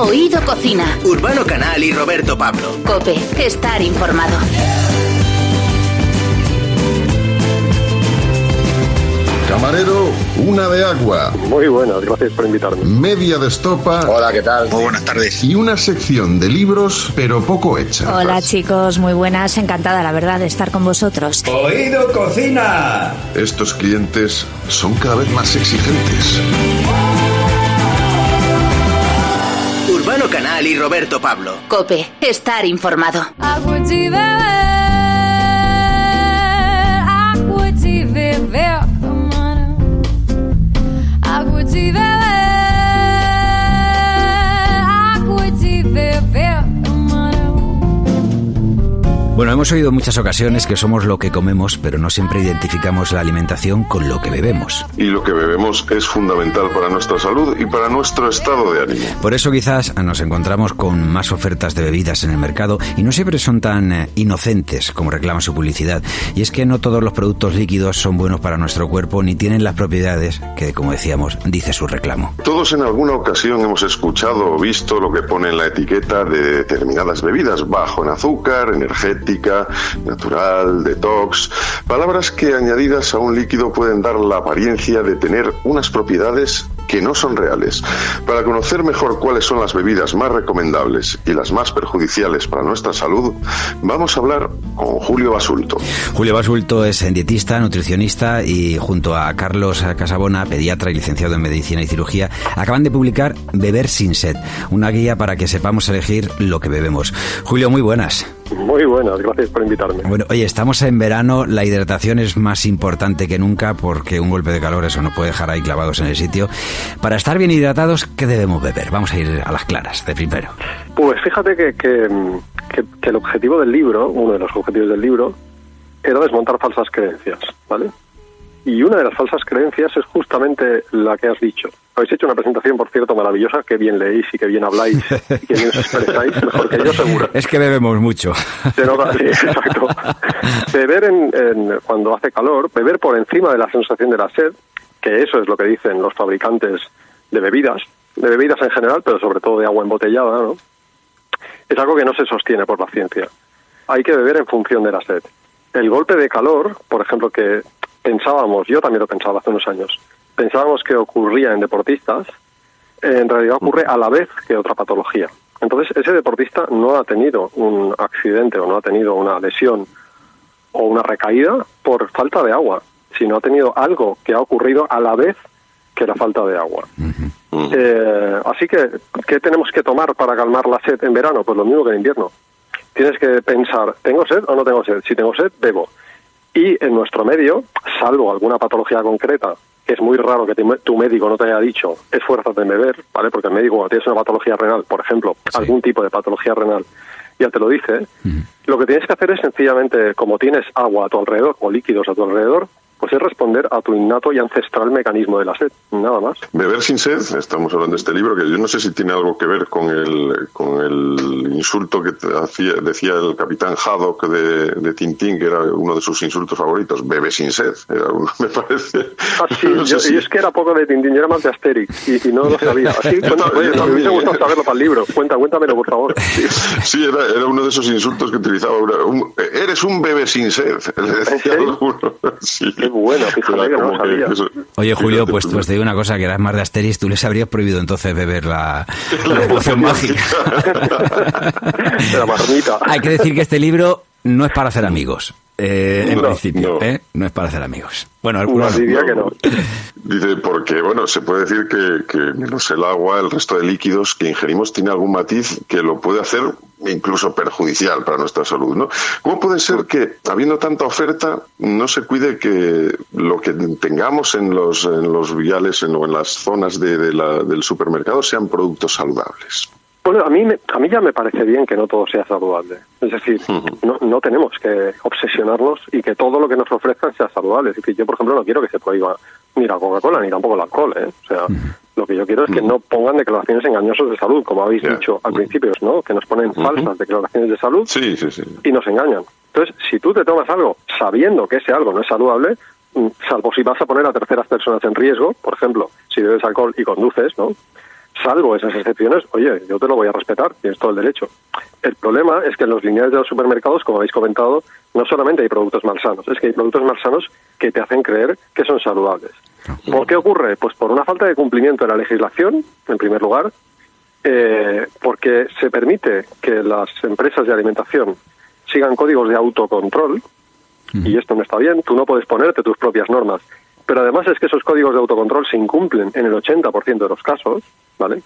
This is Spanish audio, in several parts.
Oído Cocina. Urbano Canal y Roberto Pablo. Cope, estar informado. Camarero, una de agua. Muy buenas, gracias por invitarme. Media de estopa. Hola, ¿qué tal? Muy buenas tardes. Y una sección de libros, pero poco hecha. Hola chicos, muy buenas, encantada la verdad de estar con vosotros. Oído Cocina. Estos clientes son cada vez más exigentes. Canal y Roberto Pablo. Cope, estar informado. Bueno, hemos oído en muchas ocasiones que somos lo que comemos, pero no siempre identificamos la alimentación con lo que bebemos. Y lo que bebemos es fundamental para nuestra salud y para nuestro estado de ánimo. Por eso quizás nos encontramos con más ofertas de bebidas en el mercado y no siempre son tan eh, inocentes como reclama su publicidad. Y es que no todos los productos líquidos son buenos para nuestro cuerpo ni tienen las propiedades que, como decíamos, dice su reclamo. Todos en alguna ocasión hemos escuchado o visto lo que pone en la etiqueta de determinadas bebidas, bajo en azúcar, energética, natural, detox, palabras que añadidas a un líquido pueden dar la apariencia de tener unas propiedades que no son reales. Para conocer mejor cuáles son las bebidas más recomendables y las más perjudiciales para nuestra salud, vamos a hablar con Julio Basulto. Julio Basulto es dietista, nutricionista y junto a Carlos Casabona, pediatra y licenciado en medicina y cirugía, acaban de publicar Beber sin sed, una guía para que sepamos elegir lo que bebemos. Julio, muy buenas. Muy buenas, gracias por invitarme. Bueno, oye, estamos en verano, la hidratación es más importante que nunca porque un golpe de calor eso nos puede dejar ahí clavados en el sitio. Para estar bien hidratados, ¿qué debemos beber? Vamos a ir a las claras, de primero. Pues fíjate que, que, que el objetivo del libro, uno de los objetivos del libro, era desmontar falsas creencias, ¿vale? Y una de las falsas creencias es justamente la que has dicho. Habéis hecho una presentación, por cierto, maravillosa. Qué bien leéis y qué bien habláis y qué bien os expresáis, mejor que yo, seguro. Es que bebemos mucho. Se nota, sí, exacto. Beber en, en, cuando hace calor, beber por encima de la sensación de la sed, que eso es lo que dicen los fabricantes de bebidas, de bebidas en general, pero sobre todo de agua embotellada, ¿no? Es algo que no se sostiene por la ciencia. Hay que beber en función de la sed. El golpe de calor, por ejemplo, que pensábamos, yo también lo pensaba hace unos años, pensábamos que ocurría en deportistas, en realidad ocurre a la vez que otra patología. Entonces, ese deportista no ha tenido un accidente o no ha tenido una lesión o una recaída por falta de agua, sino ha tenido algo que ha ocurrido a la vez que la falta de agua. Uh -huh. eh, así que, ¿qué tenemos que tomar para calmar la sed en verano? Pues lo mismo que en invierno. Tienes que pensar, ¿tengo sed o no tengo sed? Si tengo sed, bebo. Y en nuestro medio, salvo alguna patología concreta, que es muy raro que tu médico no te haya dicho, esfuérzate en beber, ¿vale? Porque el médico, cuando tienes una patología renal, por ejemplo, sí. algún tipo de patología renal, ya te lo dice, uh -huh. lo que tienes que hacer es sencillamente, como tienes agua a tu alrededor o líquidos a tu alrededor, pues es responder a tu innato y ancestral mecanismo de la sed, nada más. Beber sin sed, estamos hablando de este libro, que yo no sé si tiene algo que ver con el, con el insulto que hacía, decía el capitán Haddock de, de Tintín, que era uno de sus insultos favoritos, bebe sin sed, era uno, me parece. Ah, sí, no yo, si... y es que era poco de Tintín, yo era más de Asterix, y, y no lo sabía. Así, cuenta, no, oye, me hubiese gustado saberlo para el libro, cuenta, cuéntamelo, por favor. Sí, sí era, era, uno de esos insultos que utilizaba, un, eres un bebé sin sed, le decía alguno. Sí bueno, fíjate que no sabía. Que eso, Oye, Julio, pues, pues te digo una cosa, que eras más de Asterix, tú les habrías prohibido entonces beber la, la poción mágica. la marmita. Hay que decir que este libro no es para hacer amigos. Eh, en No, principio, no. ¿eh? no es para hacer amigos. Bueno, algunos diría que no. Dice, porque, bueno, se puede decir que, que menos el agua, el resto de líquidos que ingerimos tiene algún matiz que lo puede hacer incluso perjudicial para nuestra salud, ¿no? ¿Cómo puede ser que, habiendo tanta oferta, no se cuide que lo que tengamos en los, en los viales en, o en las zonas de, de la- del supermercado sean productos saludables? Bueno, a mí, me- a mí ya me parece bien que no todo sea saludable. Es decir, no, no tenemos que obsesionarnos y que todo lo que nos ofrezcan sea saludable. Es decir, yo, por ejemplo, no quiero que se prohíba ni la Coca-Cola ni tampoco el alcohol. ¿eh? O sea, lo que yo quiero es que no pongan declaraciones engañosas de salud, como habéis dicho al principio, ¿no? Que nos ponen falsas declaraciones de salud Sí, sí, sí. y nos engañan. Entonces, si tú te tomas algo sabiendo que ese algo no es saludable, mm, salvo si vas a poner a terceras personas en riesgo, por ejemplo, si bebes alcohol y conduces, ¿no? Salvo esas excepciones, oye, yo te lo voy a respetar, tienes todo el derecho. El problema es que en los lineales de los supermercados, como habéis comentado, no solamente hay productos malsanos, es que hay productos malsanos que te hacen creer que son saludables. ¿Por qué ocurre? Pues por una falta de cumplimiento de la legislación, en primer lugar, eh, porque se permite que las empresas de alimentación sigan códigos de autocontrol, y esto no está bien, tú no puedes ponerte tus propias normas. Pero además es que esos códigos de autocontrol se incumplen en el 80% de los casos, ¿vale?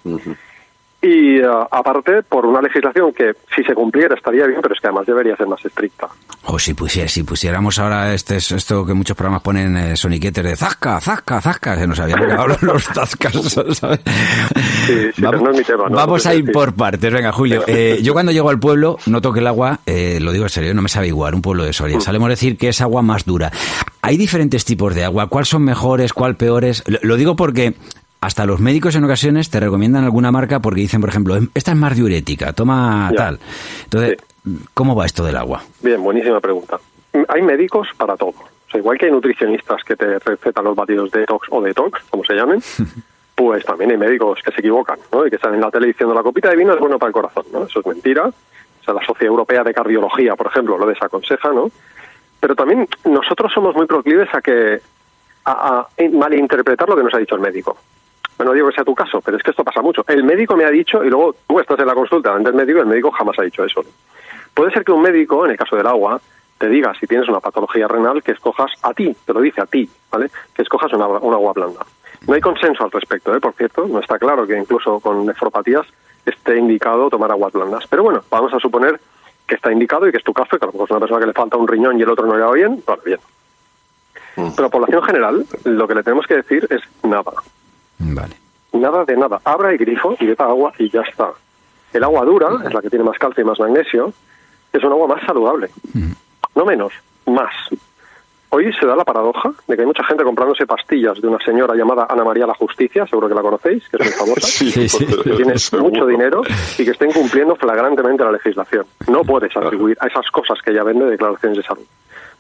Y uh, aparte, por una legislación que si se cumpliera estaría bien, pero es que además debería ser más estricta. O si, pusiera, si pusiéramos ahora este, esto que muchos programas ponen eh, soniquetes de zasca, zasca, zasca, se nos habían acabado los zascas, ¿sabes? Sí, sí, vamos no es mi tema. ¿no? vamos a ir por partes. Venga, Julio. eh, yo cuando llego al pueblo noto que el agua, eh, lo digo en serio, no me sabe igual, un pueblo de Mm. Soria. Solemos decir que es agua más dura. Hay diferentes tipos de agua. ¿Cuáles son mejores? ¿Cuál peores? Lo, lo digo porque hasta los médicos en ocasiones te recomiendan alguna marca porque dicen, por ejemplo, esta es más diurética, toma Ya. tal. Entonces, ¿cómo va esto del agua? Bien, buenísima pregunta. Hay médicos para todo. O sea, igual que hay nutricionistas que te recetan los batidos detox o detox, como se llamen, pues también hay médicos que se equivocan, ¿no? Y que salen en la tele diciendo la copita de vino es bueno para el corazón, ¿no? Eso es mentira. O sea, la Sociedad Europea de Cardiología, por ejemplo, lo desaconseja, ¿no? Pero también nosotros somos muy proclives a que a, a malinterpretar lo que nos ha dicho el médico. Bueno, no digo que sea tu caso, pero es que esto pasa mucho. El médico me ha dicho, y luego tú estás en la consulta delante del médico, y el médico jamás ha dicho eso. Puede ser que un médico, en el caso del agua, te diga si tienes una patología renal que escojas a ti, te lo dice a ti, ¿vale? Que escojas una, una agua blanda. No hay consenso al respecto, ¿eh? Por cierto, no está claro que incluso con nefropatías esté indicado tomar aguas blandas. Pero bueno, vamos a suponer que está indicado y que es tu caso, y que a lo mejor es una persona que le falta un riñón y el otro no le va bien, vale, bien. Pero a población general, lo que le tenemos que decir es nada. Vale. Nada de nada. Abra el grifo y beba agua y ya está. El agua dura, es la que tiene más calcio y más magnesio, es un agua más saludable. No menos, más. Hoy se da la paradoja de que hay mucha gente comprándose pastillas de una señora llamada Ana María la Justicia, seguro que la conocéis, que es muy famosa, Sí, sí. que tiene seguro. mucho dinero y que está incumpliendo flagrantemente la legislación. No puedes atribuir a esas cosas que ella vende declaraciones de salud.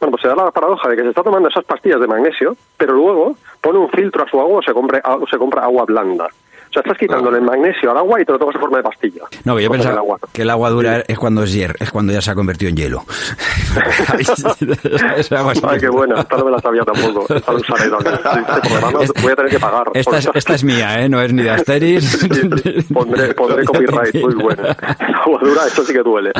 Bueno, pues se da la paradoja de que se está tomando esas pastillas de magnesio, pero luego pone un filtro a su agua o se, compre, o se compra agua blanda. Sea, estás quitándole el magnesio al agua y te lo tomas en forma de pastilla. No, yo pensaba del agua. que el agua dura es cuando es hier, es cuando ya se ha convertido en hielo. Esa agua es- Ay, qué buena, esta no me la sabía tampoco. Esta lo usaré. Este voy a tener que pagar. Esta es, esta es mía, ¿eh? No es ni de Asteris. Sí, sí, Pondré, pondré copyright, muy bueno. Agua dura, esto sí que duele.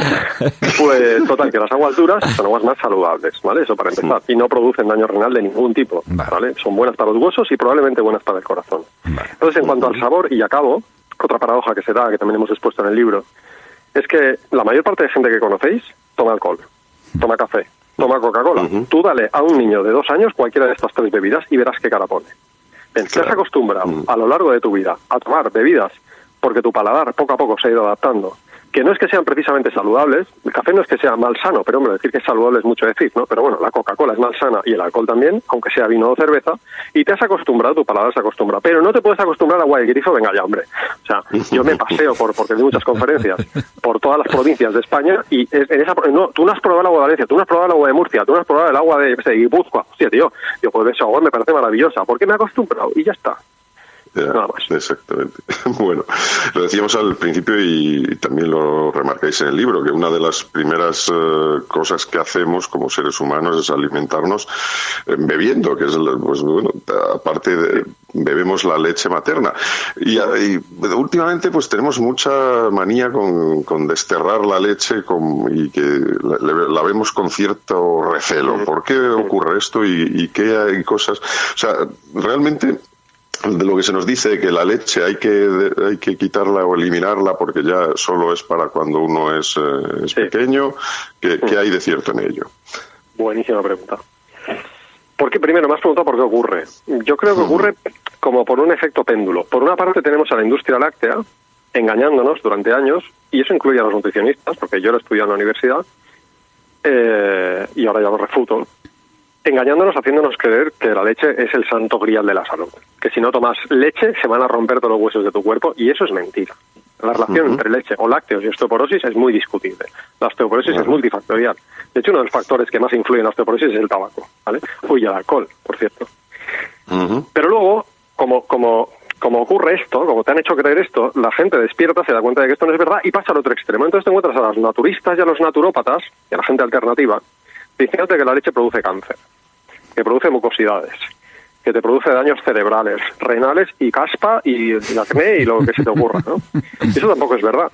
Pues, total, que las aguas duras son aguas más saludables, ¿vale? Eso para empezar. Y no producen daño renal de ningún tipo, Vale. Son buenas para los huesos y probablemente buenas para el corazón. Entonces, en cuanto al sabor, y acabo, otra paradoja que se da, que también hemos expuesto en el libro, es que la mayor parte de gente que conocéis toma alcohol, toma café, toma Coca-Cola. Tú dale a un niño de dos años cualquiera de estas tres bebidas y verás qué cara pone. Bien, te has acostumbrado a lo largo de tu vida a tomar bebidas porque tu paladar poco a poco se ha ido adaptando, que no es que sean precisamente saludables, el café no es que sea malsano, pero hombre, decir que es saludable es mucho decir, ¿no? Pero bueno, la Coca-Cola es malsana y el alcohol también, aunque sea vino o cerveza, y te has acostumbrado, tu paladar se acostumbra, pero no te puedes acostumbrar a agua de grifo, venga ya, hombre. O sea, yo me paseo por, porque doy muchas conferencias, por todas las provincias de España y en esa, no, tú no has probado el agua de Valencia, tú no has probado el agua de Murcia, tú no has probado el agua de, de Guipúzcoa, hostia, tío, yo pues esa agua me parece maravillosa, porque me he acostumbrado y ya está. Ya, Nada más. Exactamente. Bueno, lo decíamos al principio y también lo remarcáis en el libro, que una de las primeras eh, cosas que hacemos como seres humanos es alimentarnos eh, bebiendo, que es, pues bueno, aparte de, bebemos la leche materna. Y, y últimamente pues tenemos mucha manía con, con desterrar la leche con- y que la, la vemos con cierto recelo. ¿Por qué ocurre esto y, y qué hay cosas? O sea, realmente de lo que se nos dice que la leche hay que hay que quitarla o eliminarla porque ya solo es para cuando uno es, eh, es Sí. pequeño ¿qué, qué hay de cierto en ello? Buenísima pregunta. Porque primero me has preguntado por qué ocurre. Yo creo que ocurre como por un efecto péndulo. Por una parte tenemos a la industria láctea engañándonos durante años, y eso incluye a los nutricionistas, porque yo lo he estudiado en la universidad, eh, y ahora ya lo refuto, engañándonos, haciéndonos creer que la leche es el santo grial de la salud. Que si no tomas leche se van a romper todos los huesos de tu cuerpo, y eso es mentira. La relación entre leche o lácteos y osteoporosis es muy discutible. La osteoporosis es multifactorial. De hecho, uno de los factores que más influyen en la osteoporosis es el tabaco, ¿vale? Uy, el alcohol, por cierto. Pero luego, como, como, como ocurre esto, como te han hecho creer esto, la gente despierta, se da cuenta de que esto no es verdad y pasa al otro extremo. Entonces te encuentras a los naturistas y a los naturópatas y a la gente alternativa diciéndote que la leche produce cáncer, que produce mucosidades, que te produce daños cerebrales, renales y caspa y acné y lo que se te ocurra. ¿no? Eso tampoco es verdad.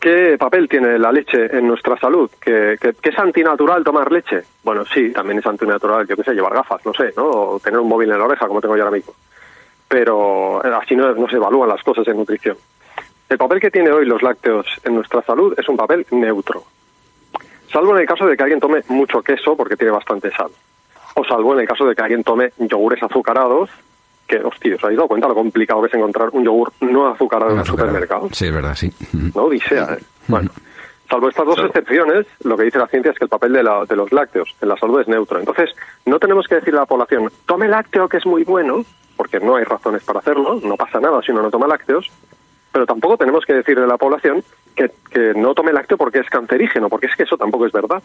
¿Qué papel tiene la leche en nuestra salud? ¿Que, es antinatural tomar leche? Bueno, sí, también es antinatural, yo qué sé, llevar gafas, no sé, ¿no? O tener un móvil en la oreja, como tengo yo ahora mismo. Pero así no, no se evalúan las cosas en nutrición. El papel que tiene hoy los lácteos en nuestra salud es un papel neutro. Salvo en el caso de que alguien tome mucho queso porque tiene bastante sal. O salvo en el caso de que alguien tome yogures azucarados que, hostia, ¿os habéis dado cuenta lo complicado que es encontrar un yogur no azucarado en el supermercado? Sí, es verdad, sí. No odisea, ¿eh? Bueno, salvo estas dos excepciones, lo que dice la ciencia es que el papel de, la, de los lácteos en la salud es neutro. Entonces, no tenemos que decirle a la población, tome lácteo que es muy bueno, porque no hay razones para hacerlo, no pasa nada si uno no toma lácteos, pero tampoco tenemos que decirle a la población que, que no tome lácteo porque es cancerígeno, porque es que eso tampoco es verdad.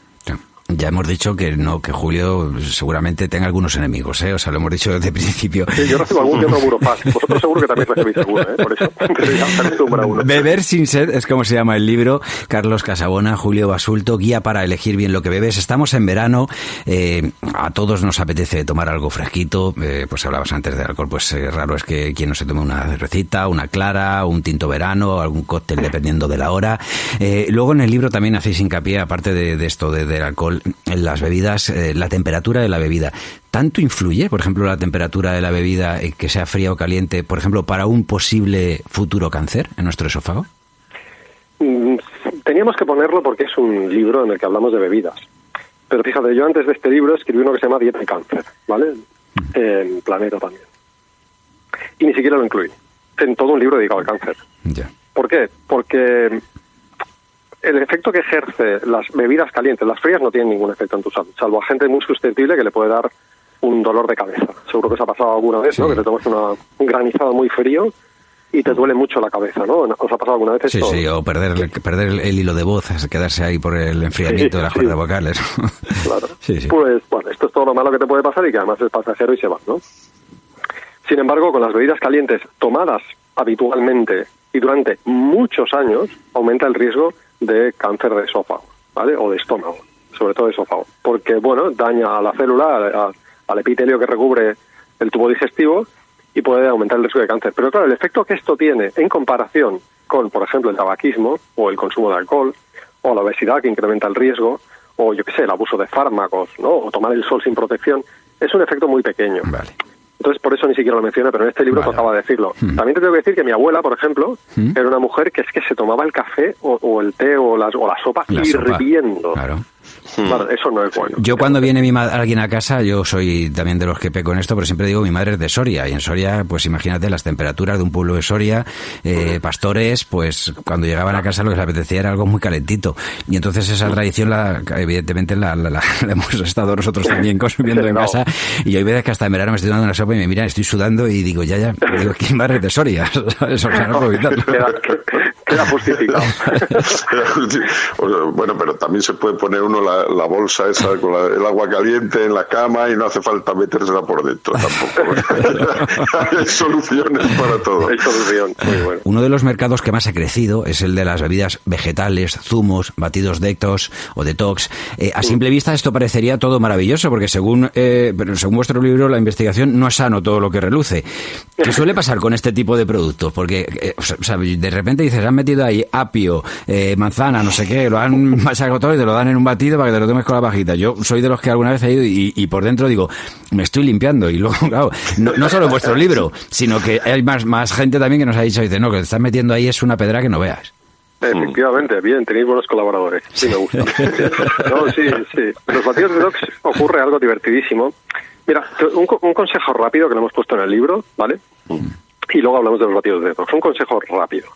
Ya hemos dicho que no, que Julio seguramente tenga algunos enemigos, ¿eh? O sea, lo hemos dicho desde el principio. Sí, yo recibo algún que otro burofax. Vosotros seguro que también recibís alguno, ¿eh? Por eso. Beber sin sed es como se llama el libro. Carlos Casabona, Julio Basulto, guía para elegir bien lo que bebes. Estamos en verano, eh, a todos nos apetece tomar algo fresquito. Eh, pues hablabas antes de alcohol, pues eh, raro es que quien no se tome una cervecita, una clara, un tinto verano, algún cóctel dependiendo de la hora. Eh, luego en el libro también hacéis hincapié, aparte de, de esto de, del alcohol, las bebidas, eh, la temperatura de la bebida. ¿Tanto influye, por ejemplo, la temperatura de la bebida, eh, que sea fría o caliente, por ejemplo, para un posible futuro cáncer en nuestro esófago? Mm, teníamos que ponerlo porque es un libro en el que hablamos de bebidas. Pero fíjate, yo antes de este libro escribí uno que se llama Dieta y Cáncer, ¿vale? En Planeta también. Y ni siquiera lo incluí. En todo un libro dedicado al cáncer. Ya. ¿Por qué? Porque el efecto que ejerce las bebidas calientes, las frías no tienen ningún efecto en tu salud, salvo a gente muy susceptible que le puede dar un dolor de cabeza. Seguro que os ha pasado alguna vez, ¿no? Que te tomas una, un granizado muy frío y te duele mucho la cabeza, ¿no? ¿Os ha pasado alguna vez Sí, sí, o perder, perder el, hilo de voz, quedarse ahí por el enfriamiento de las cuerdas vocales. claro. Pues, bueno, esto es todo lo malo que te puede pasar y que además es pasajero y se va, ¿no? Sin embargo, con las bebidas calientes tomadas habitualmente y durante muchos años, aumenta el riesgo de cáncer de esófago, ¿vale? O de estómago, sobre todo de esófago. Porque, bueno, daña a la célula, al epitelio que recubre el tubo digestivo y puede aumentar el riesgo de cáncer. Pero claro, el efecto que esto tiene en comparación con, por ejemplo, el tabaquismo o el consumo de alcohol o la obesidad que incrementa el riesgo o yo qué sé, el abuso de fármacos, ¿no? O tomar el sol sin protección, es un efecto muy pequeño. Vale. Entonces, por eso ni siquiera lo menciona, pero en este libro tocaba decirlo. Hmm. También te tengo que decir que mi abuela, por ejemplo, era una mujer que es que se tomaba el café o, el té o, las, o la sopa La hirviendo. sopa, claro. Claro, eso no es bueno. Yo cuando viene mi alguien a casa, yo soy también de los que peco en esto, pero siempre digo mi madre es de Soria y en Soria, pues imagínate las temperaturas de un pueblo de Soria, eh, pastores, pues cuando llegaban a casa lo que les apetecía era algo muy calentito. Y entonces esa tradición la, evidentemente la, la- la- la hemos estado nosotros también consumiendo en No. casa. Y hay veces que hasta en verano me estoy dando una sopa y me miran, estoy sudando y digo ya ya, digo que mi madre es de Soria, ¿sabes? O sea, no puedo queda, justificado. bueno, pero también se puede poner uno la, la bolsa esa con la- el agua caliente en la cama y no hace falta metérsela por dentro tampoco. Hay soluciones para todo. Hay solución, muy bueno. Uno de los mercados que más ha crecido es el de las bebidas vegetales, zumos, batidos detox o detox. Eh, a simple vista esto parecería todo maravilloso porque según, eh, pero según vuestro libro la investigación no es sano todo lo que reluce. ¿Qué suele pasar con este tipo de productos? Porque eh, o sea, o sea, de repente dices, han metido ahí apio, eh, manzana, no sé qué, lo han machacado todo y te lo dan en un batido para que te lo tomes con la pajita. Yo soy de los que alguna vez he ido y, y por dentro digo, me estoy limpiando. Y luego, claro, no, no solo en vuestro libro, sino que hay más, más gente también que nos ha dicho, dice, no, que te estás metiendo ahí es una pedra que no veas. Efectivamente, bien, tenéis buenos colaboradores. Sí, me gusta. No, sí, sí. En los batidos de docs ocurre algo divertidísimo. Mira, un, un consejo rápido que lo hemos puesto en el libro, ¿vale? Y luego hablamos de los batidos de docs. Un consejo rápido.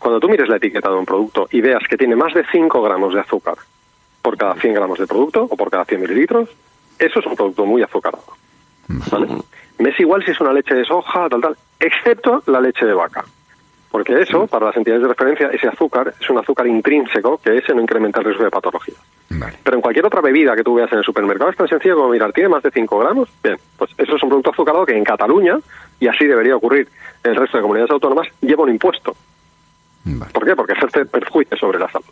Cuando tú mires la etiqueta de un producto y veas que tiene más de 5 gramos de azúcar por cada 100 gramos de producto o por cada 100 mililitros, eso es un producto muy azucarado. ¿Vale? Me es igual si es una leche de soja, tal, tal, excepto la leche de vaca. Porque eso, para las entidades de referencia, ese azúcar es un azúcar intrínseco que ese no incrementa el riesgo de patologías. Vale. Pero en cualquier otra bebida que tú veas en el supermercado es tan sencillo como mirar, ¿tiene más de 5 gramos? Bien, pues eso es un producto azucarado que en Cataluña y así debería ocurrir en el resto de comunidades autónomas, lleva un impuesto. ¿Por qué? Porque ejerce perjuicio sobre la salud.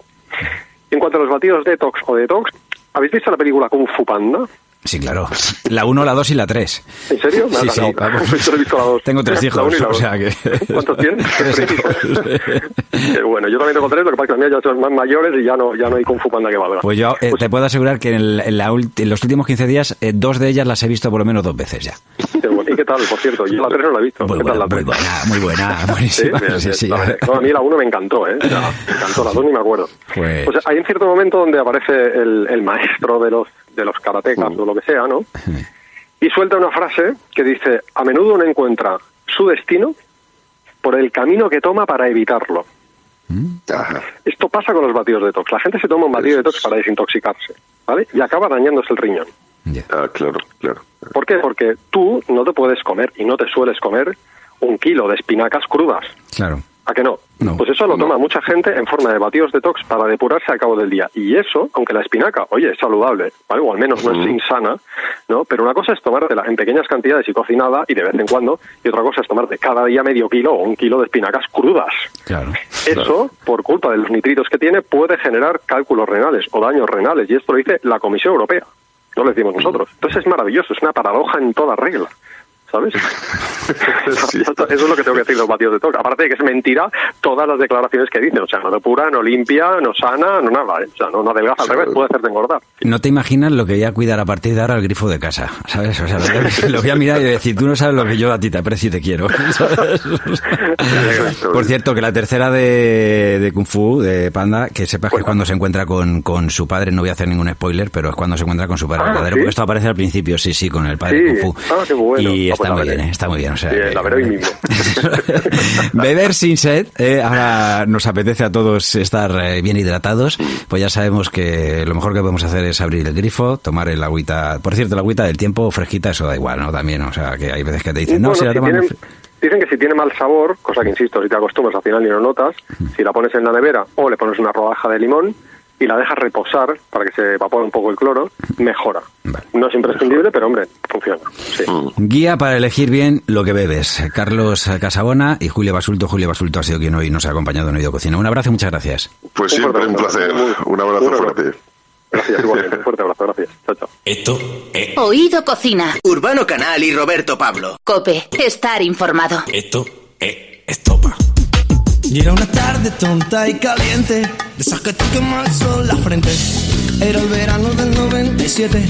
En cuanto a los batidos detox o detox, ¿habéis visto la película Kung Fu Panda? Sí, claro. La 1, la 2 y la 3. ¿En serio? Me Sí, sí, vamos. He visto la dos. Tengo tres hijos, uno y la o sea que... ¿Cuántos tienes? Tres hijos. Qué bueno, yo también tengo tres, lo que pasa es que los míos ya son más mayores y ya no, ya no hay Kung Fu Panda que valga. Pues yo eh, te puedo asegurar que en, en la en los últimos 15 días, eh, dos de ellas las he visto por lo menos dos veces ya. ¿Y qué tal, por cierto? Yo la tres no la he visto. Muy ¿Qué tal buena, la muy buena, muy buena, buenísima. Sí, sí. La verdad- no, a mí la 1 me encantó, ¿eh? O sea, me encantó, la 2 ni me acuerdo. Pues- O sea, hay un cierto momento donde aparece el, el maestro de los, de los karatecas o lo que sea, ¿no? Y suelta una frase que dice, a menudo uno encuentra su destino por el camino que toma para evitarlo. Ajá. Esto pasa con los batidos detox. La gente se toma un batido detox para desintoxicarse, ¿vale? Y acaba dañándose el riñón. Ah, claro, claro. ¿Por qué? Porque tú no te puedes comer y no te sueles comer un kilo de espinacas crudas. Claro. ¿A que no? No. Pues eso lo toma mucha gente en forma de batidos detox para depurarse al cabo del día. Y eso, aunque la espinaca, oye, es saludable, ¿vale? O al menos no es insana, ¿no? Pero una cosa es tomártela en pequeñas cantidades y cocinada y de vez en cuando, y otra cosa es tomarte cada día medio kilo o un kilo de espinacas crudas. Claro. Eso, por culpa de los nitritos que tiene, puede generar cálculos renales o daños renales. Y esto lo dice la Comisión Europea. No lo decimos nosotros. Entonces es maravilloso, es una paradoja en toda regla. ¿Sabes? Sí. Eso es lo que tengo que decir de los batidos de toca. Aparte de que es mentira todas las declaraciones que dicen. O sea, no depura, no limpia, no sana, no nada. ¿eh? O sea, no, no adelgaza, al revés, puede hacerte engordar. No te imaginas lo que voy a cuidar a partir de ahora el grifo de casa, ¿sabes? O sea, lo voy a, lo voy a mirar y decir, tú no sabes lo que yo a ti te aprecio y te quiero. ¿sabes? Por cierto, que la tercera de, de Kung Fu, de Panda, que sepas que es cuando se encuentra con, con su padre, no voy a hacer ningún spoiler, pero es cuando se encuentra con su padre Ah, verdadero, ¿sí? porque esto aparece al principio, sí, sí, con el padre Sí. de Kung Fu. Ah, qué bueno. Y está pues muy bien, ¿eh? está muy bien. O sea, que- la veré hoy mismo. Beber sin sed, eh, ahora nos apetece a todos estar eh, bien hidratados, pues ya sabemos que lo mejor que podemos hacer es abrir el grifo, tomar el agüita, por cierto, la agüita del tiempo fresquita, eso da igual, ¿no? También, o sea, que hay veces que te dicen, no, Bueno, si la si toman... tienen- dicen que si tiene mal sabor, cosa que insisto, si te acostumbras al final y lo notas, si la pones en la nevera o le pones una rodaja de limón y la dejas reposar para que se evapore un poco el cloro, mejora. Vale. No es imprescindible, pero hombre, funciona. Sí. Guía para elegir bien lo que bebes. Carlos Casabona y Julio Basulto. Julio Basulto ha sido quien hoy nos ha acompañado en Oído Cocina. Un abrazo y muchas gracias. Pues Un siempre fuerte un placer. Un abrazo Un abrazo. fuerte. Gracias, igualmente. Fuerte abrazo, gracias. Chao, chao. Esto es. Oído Cocina. Urbano Canal y Roberto Pablo. Cope. Estar informado. Esto es estopa. Y era una tarde tonta y caliente, de esas que te quema la frente. Era el verano del 97.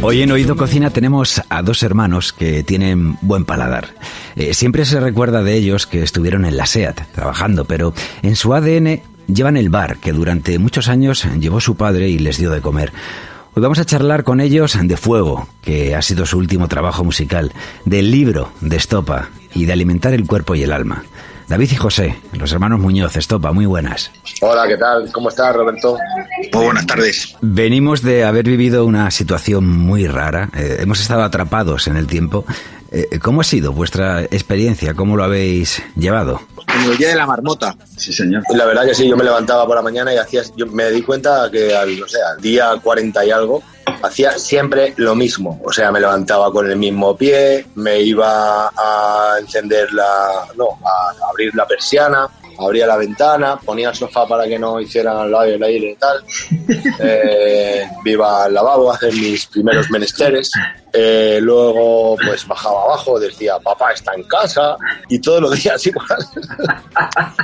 Hoy en Oído Cocina tenemos a dos hermanos que tienen buen paladar. Eh, siempre se recuerda de ellos que estuvieron en la SEAT trabajando, pero en su ADN llevan el bar que durante muchos años llevó su padre y les dio de comer. Hoy vamos a charlar con ellos de Fuego, que ha sido su último trabajo musical, del libro de Estopa y de alimentar el cuerpo y el alma. David y José, los hermanos Muñoz, Estopa, muy buenas. Hola, ¿qué tal? ¿Cómo estás, Roberto? Muy buenas tardes. Venimos de haber vivido una situación muy rara. Eh, hemos estado atrapados en el tiempo. Eh, ¿Cómo ha sido vuestra experiencia? ¿Cómo lo habéis llevado? Como el día de la marmota. Sí, señor. La verdad que sí, yo me levantaba por la mañana y hacía, yo me di cuenta que al, no sé, al día 40 y algo, hacía siempre lo mismo. O sea, me levantaba con el mismo pie, me iba a encender la, no, a abrir la persiana, abría la ventana, ponía el sofá para que no hicieran al lado el aire y tal. Eh, iba al lavabo a hacer mis primeros menesteres. Eh, luego, pues bajaba abajo, decía, papá está en casa, y todos los días igual.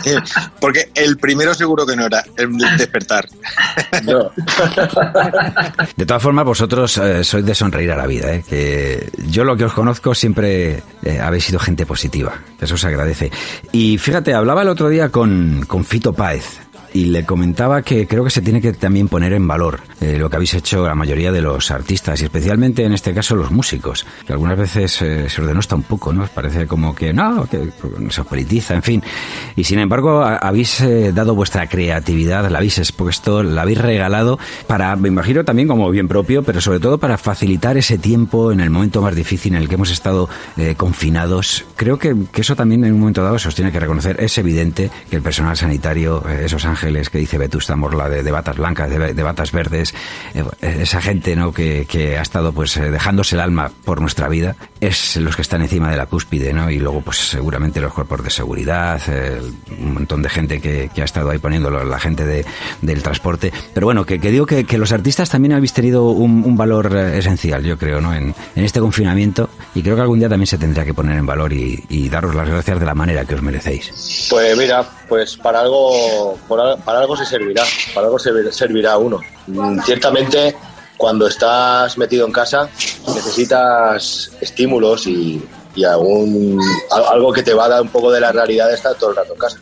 Eh, Porque el primero seguro que no era el despertar. No. De todas formas, vosotros eh, sois de sonreír a la vida. ¿eh? Que yo lo que os conozco siempre eh, habéis sido gente positiva. que Eso se agradece. Y fíjate, hablaba el otro día con, con Fito Páez. Y le comentaba que creo que se tiene que también poner en valor eh, lo que habéis hecho la mayoría de los artistas y especialmente en este caso los músicos, que algunas veces eh, se os denosta un poco, ¿no? Parece como que no, que se os politiza, en fin. Y sin embargo, a- habéis eh, dado vuestra creatividad, la habéis expuesto, la habéis regalado para, me imagino también como bien propio, pero sobre todo para facilitar ese tiempo en el momento más difícil en el que hemos estado eh, confinados. Creo que, que eso también en un momento dado se os tiene que reconocer. Es evidente que el personal sanitario, eh, esos ángeles que dice Vetusta Morla de, de batas blancas, de, de batas verdes, eh, esa gente ¿no? que, que ha estado pues eh, dejándose el alma por nuestra vida, es los que están encima de la cúspide, ¿no? Y luego, pues seguramente los cuerpos de seguridad, eh, un montón de gente que, que ha estado ahí poniéndolo, la gente de, del transporte. Pero bueno, que, que digo que, que, los artistas también habéis tenido un, un valor eh, esencial, yo creo, ¿no? En, en, este confinamiento. Y creo que algún día también se tendría que poner en valor y, y daros las gracias de la manera que os merecéis. Pues mira, pues para algo, para algo se servirá, para algo servirá uno. Mm, ciertamente cuando estás metido en casa necesitas estímulos y, y algún, algo que te va a dar un poco de la realidad de estar todo el rato en casa.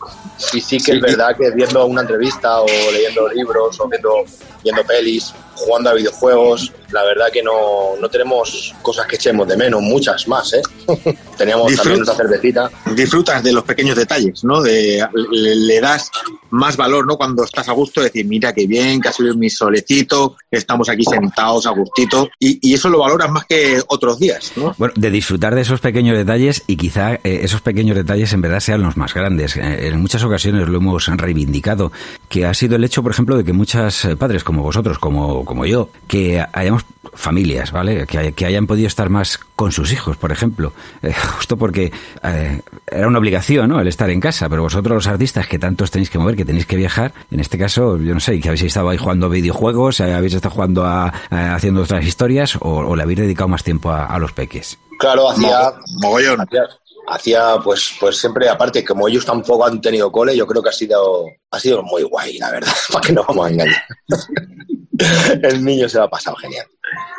Y sí que sí, es verdad que viendo una entrevista o leyendo libros o viendo, viendo pelis, jugando a videojuegos, la verdad que no, no tenemos cosas que echemos de menos, muchas más, ¿eh? Teníamos Disfrut también nuestra cervecita. Disfrutas de los pequeños detalles, ¿no? De, le, le, das más valor, ¿no? Cuando estás a gusto, decir, mira qué bien, que ha sido mi solecito, estamos aquí sentados a gustito, y, y, eso lo valoras más que otros días, ¿no? Bueno, de disfrutar de esos pequeños detalles y quizá eh, esos pequeños detalles en verdad sean los más grandes. Eh, en muchas ocasiones lo hemos reivindicado, que ha sido el hecho, por ejemplo, de que muchos padres como vosotros, como, como yo, que hayamos familias, ¿vale? Que, que, hayan podido estar más con sus hijos, por ejemplo. Eh, justo porque eh, era una obligación, ¿no? El estar en casa, pero vosotros los artistas que tanto os tenéis que mover, que tenéis que viajar, en este caso, yo no sé, que habéis estado ahí jugando a videojuegos, eh, habéis estado jugando a, a haciendo otras historias, o, o, le habéis dedicado más tiempo a, a los peques. Claro, hacía... Mogollón. Hacía, hacía pues pues siempre aparte como ellos tampoco han tenido cole yo creo que ha sido ha sido muy guay la verdad para que no vamos a engañar el niño se lo ha pasado genial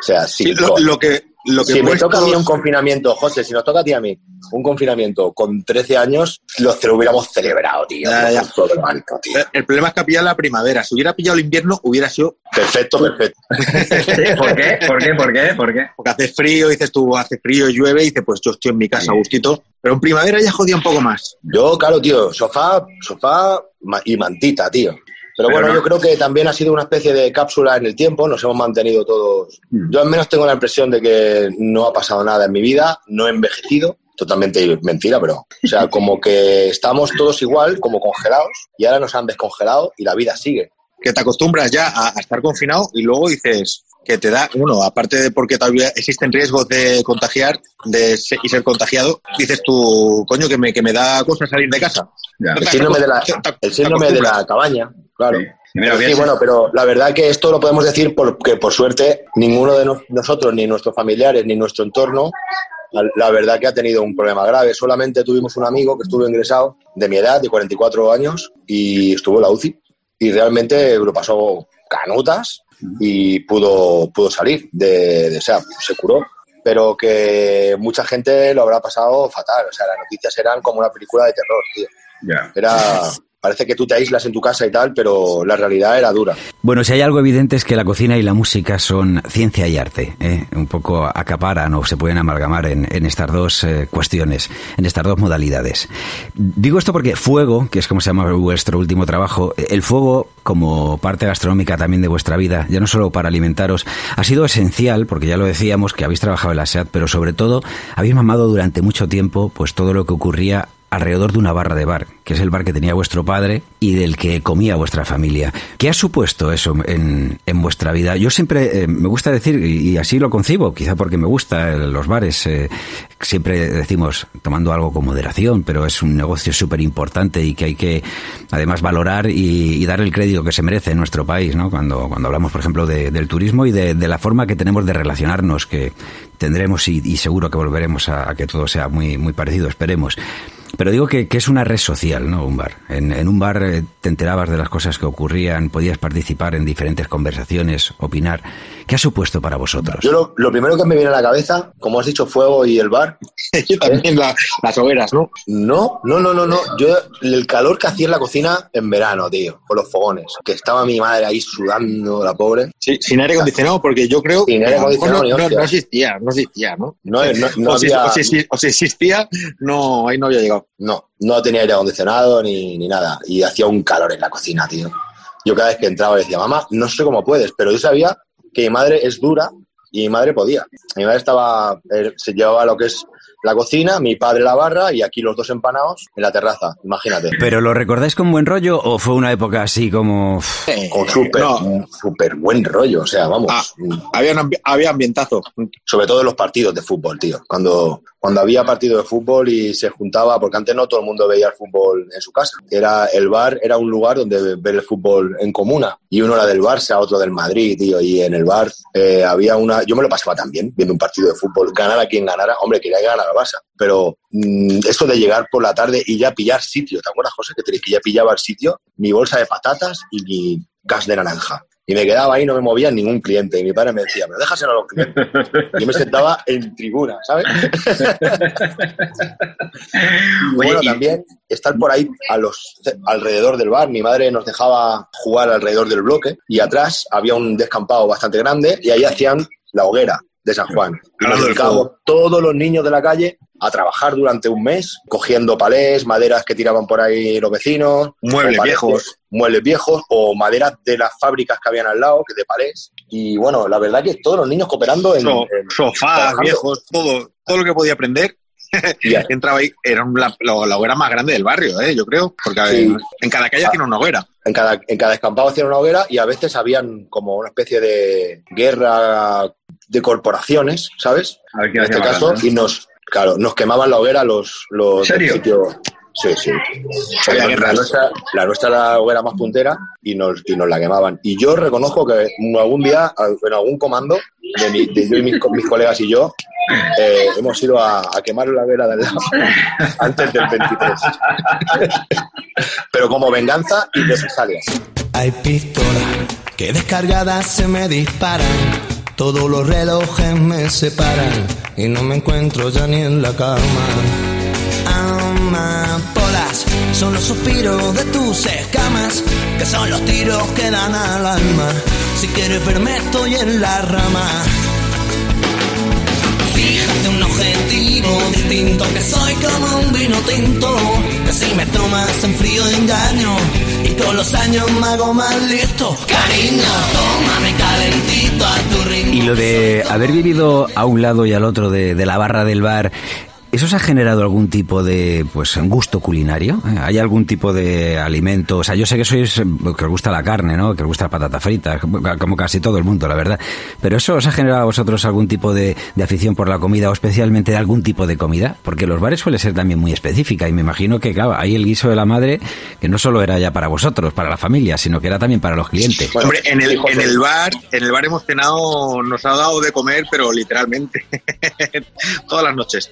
o sea sí, sí lo, lo, que lo que si me toca a mí un confinamiento José si nos toca a ti a mí un confinamiento con 13 años lo, lo hubiéramos celebrado tío, ya, ya. Todo el, alto, tío. el problema es que ha pillado la primavera si hubiera pillado el invierno hubiera sido perfecto perfecto ¿por qué? ¿por qué? ¿por qué? ¿por qué? porque hace frío dices tú hace frío llueve y dices pues yo estoy en mi casa a gustito pero en primavera ya jodía un poco más. Yo, claro, tío, sofá, sofá y mantita, tío. Pero, Pero bueno, no. yo creo que también ha sido una especie de cápsula en el tiempo, nos hemos mantenido todos. Mm. Yo al menos tengo la impresión de que no ha pasado nada en mi vida, no he envejecido, totalmente mentira, pero, o sea, como que estamos todos igual, como congelados, y ahora nos han descongelado y la vida sigue. Que te acostumbras ya a, a estar confinado y luego dices, que te da, uno, aparte de porque todavía existen riesgos de contagiar de ser, y ser contagiado, dices tú, coño, que me, que me da cosa salir de casa. Ya. El síndrome, de la, el síndrome de la cabaña, claro. Sí. Bueno, pero la verdad que esto lo podemos decir porque por suerte ninguno de no, nosotros, ni nuestros familiares, ni nuestro entorno, la verdad que ha tenido un problema grave. Solamente tuvimos un amigo que estuvo ingresado de mi edad, de 44 años, y estuvo en la UCI. Y realmente lo pasó canutas y pudo, pudo salir, de, de, o sea, se curó. Pero que mucha gente lo habrá pasado fatal. O sea, las noticias eran como una película de terror, tío. Yeah. Era, parece que tú te aíslas en tu casa y tal, pero la realidad era dura. Bueno, si hay algo evidente es que la cocina y la música son ciencia y arte. ¿eh? Un poco acaparan o se pueden amalgamar en, estas dos eh, cuestiones, en estas dos modalidades. Digo esto porque Fuego, que es como se llama vuestro último trabajo, el fuego como parte gastronómica también de vuestra vida, ya no solo para alimentaros, ha sido esencial, porque ya lo decíamos, que habéis trabajado en la SEAT, pero sobre todo habéis mamado durante mucho tiempo pues todo lo que ocurría alrededor de una barra de bar, que es el bar que tenía vuestro padre y del que comía vuestra familia. ¿Qué ha supuesto eso en, en vuestra vida? Yo siempre eh, me gusta decir, y, así lo concibo, quizá porque me gusta los bares, eh, siempre decimos tomando algo con moderación, pero es un negocio súper importante y que hay que además valorar y, dar el crédito que se merece en nuestro país, ¿no? Cuando, cuando hablamos, por ejemplo, de, del turismo y de, la forma que tenemos de relacionarnos, que tendremos y, y seguro que volveremos a, a que todo sea muy, muy parecido, esperemos. Pero digo que, que, es una red social, ¿no? Un bar. En, en un bar eh, te enterabas de las cosas que ocurrían, podías participar en diferentes conversaciones, opinar. ¿Qué ha supuesto para vosotros? Yo lo, lo primero que me viene a la cabeza, como has dicho, fuego y el bar. Yo también, la, las hogueras, ¿no? No, no, no, no, no. Yo, el calor que hacía en la cocina en verano, tío, con los fogones. Que estaba mi madre ahí sudando, la pobre. Sí, sin aire acondicionado, porque yo creo sin aire acondicionado, no, no, no, existía, no existía, ¿no? No, no, no o, había... si, o, si, o si existía, no, ahí no había llegado. No, no tenía aire acondicionado ni, ni nada. Y hacía un calor en la cocina, tío. Yo cada vez que entraba decía, mamá, no sé cómo puedes, pero yo sabía que mi madre es dura y mi madre podía. Mi madre estaba, eh, se llevaba lo que es la cocina, mi padre la barra y aquí los dos empanados en la terraza, imagínate. ¿Pero lo recordáis con buen rollo o fue una época así como... Con súper, súper buen rollo, o sea, vamos. Ah, había, un ambi- había ambientazo. Sobre todo en los partidos de fútbol, tío. Cuando, cuando había partido de fútbol y se juntaba, porque antes no todo el mundo veía el fútbol en su casa. Era, el bar era un lugar donde ver el fútbol en comuna. Y uno era del Barça, otro del Madrid, tío. Y en el bar eh, había una... Yo me lo pasaba también viendo un partido de fútbol. Ganara quien ganara. Hombre, quería que Barça. Pero mm, esto de llegar por la tarde y ya pillar sitio. ¿Te acuerdas, José? Que, te- que ya pillaba el sitio, mi bolsa de patatas y mi gas de naranja. Y me quedaba ahí, no me movía ningún cliente. Y mi padre me decía, pero déjaselo a los clientes. Yo me sentaba en tribuna, ¿sabes? Y bueno, también estar por ahí a los, alrededor del bar. Mi madre nos dejaba jugar alrededor del bloque y atrás había un descampado bastante grande y ahí hacían la hoguera de San Juan. Y nos fuego. todos los niños de la calle a trabajar durante un mes, cogiendo palés, maderas que tiraban por ahí los vecinos, Muebles viejos. muebles viejos o maderas de las fábricas que habían al lado, que de palés. Y bueno, la verdad que todos los niños cooperando en, So- en- sofás trabajando. viejos, todo, todo lo que podía aprender. Entraba ahí, era la, la- la hoguera más grande del barrio, ¿eh? yo creo, porque Sí. en, en cada calle tiene una hoguera. En cada, en cada descampado hacían una hoguera y a veces habían como una especie de guerra de corporaciones, ¿sabes? A ver En este caso, y nos, claro, nos quemaban la hoguera los, los ¿En del serio? sitio. Sí, sí. La, nuestra, la nuestra era la hoguera más puntera y nos, y nos la quemaban. Y yo reconozco que algún día, en algún comando, de, mi- de yo y mis, co- mis colegas y yo, eh, hemos ido a, a quemar la hoguera del lado antes del 23. Pero como venganza y represalias. Hay pistolas que descargadas se me disparan. Todos los relojes me separan y no me encuentro ya ni en la cama. Amapolas son los suspiros de tus escamas, que son los tiros que dan al alma. Si quieres verme estoy en la rama. Y lo de haber vivido a un lado y al otro de la barra del bar, ¿eso os ha generado algún tipo de pues gusto culinario? ¿Eh? ¿Hay algún tipo de alimento? O sea, yo sé que sois que os gusta la carne, ¿no? Que os gusta la patata frita, como casi todo el mundo, la verdad. Pero ¿eso os ha generado a vosotros algún tipo de, de afición por la comida o especialmente de algún tipo de comida? Porque los bares suele ser también muy específica y me imagino que, claro, hay el guiso de la madre que no solo era ya para vosotros, para la familia, sino que era también para los clientes. Bueno, Hombre, en el, en el bar, en el bar hemos cenado, nos ha dado de comer, pero literalmente todas las noches.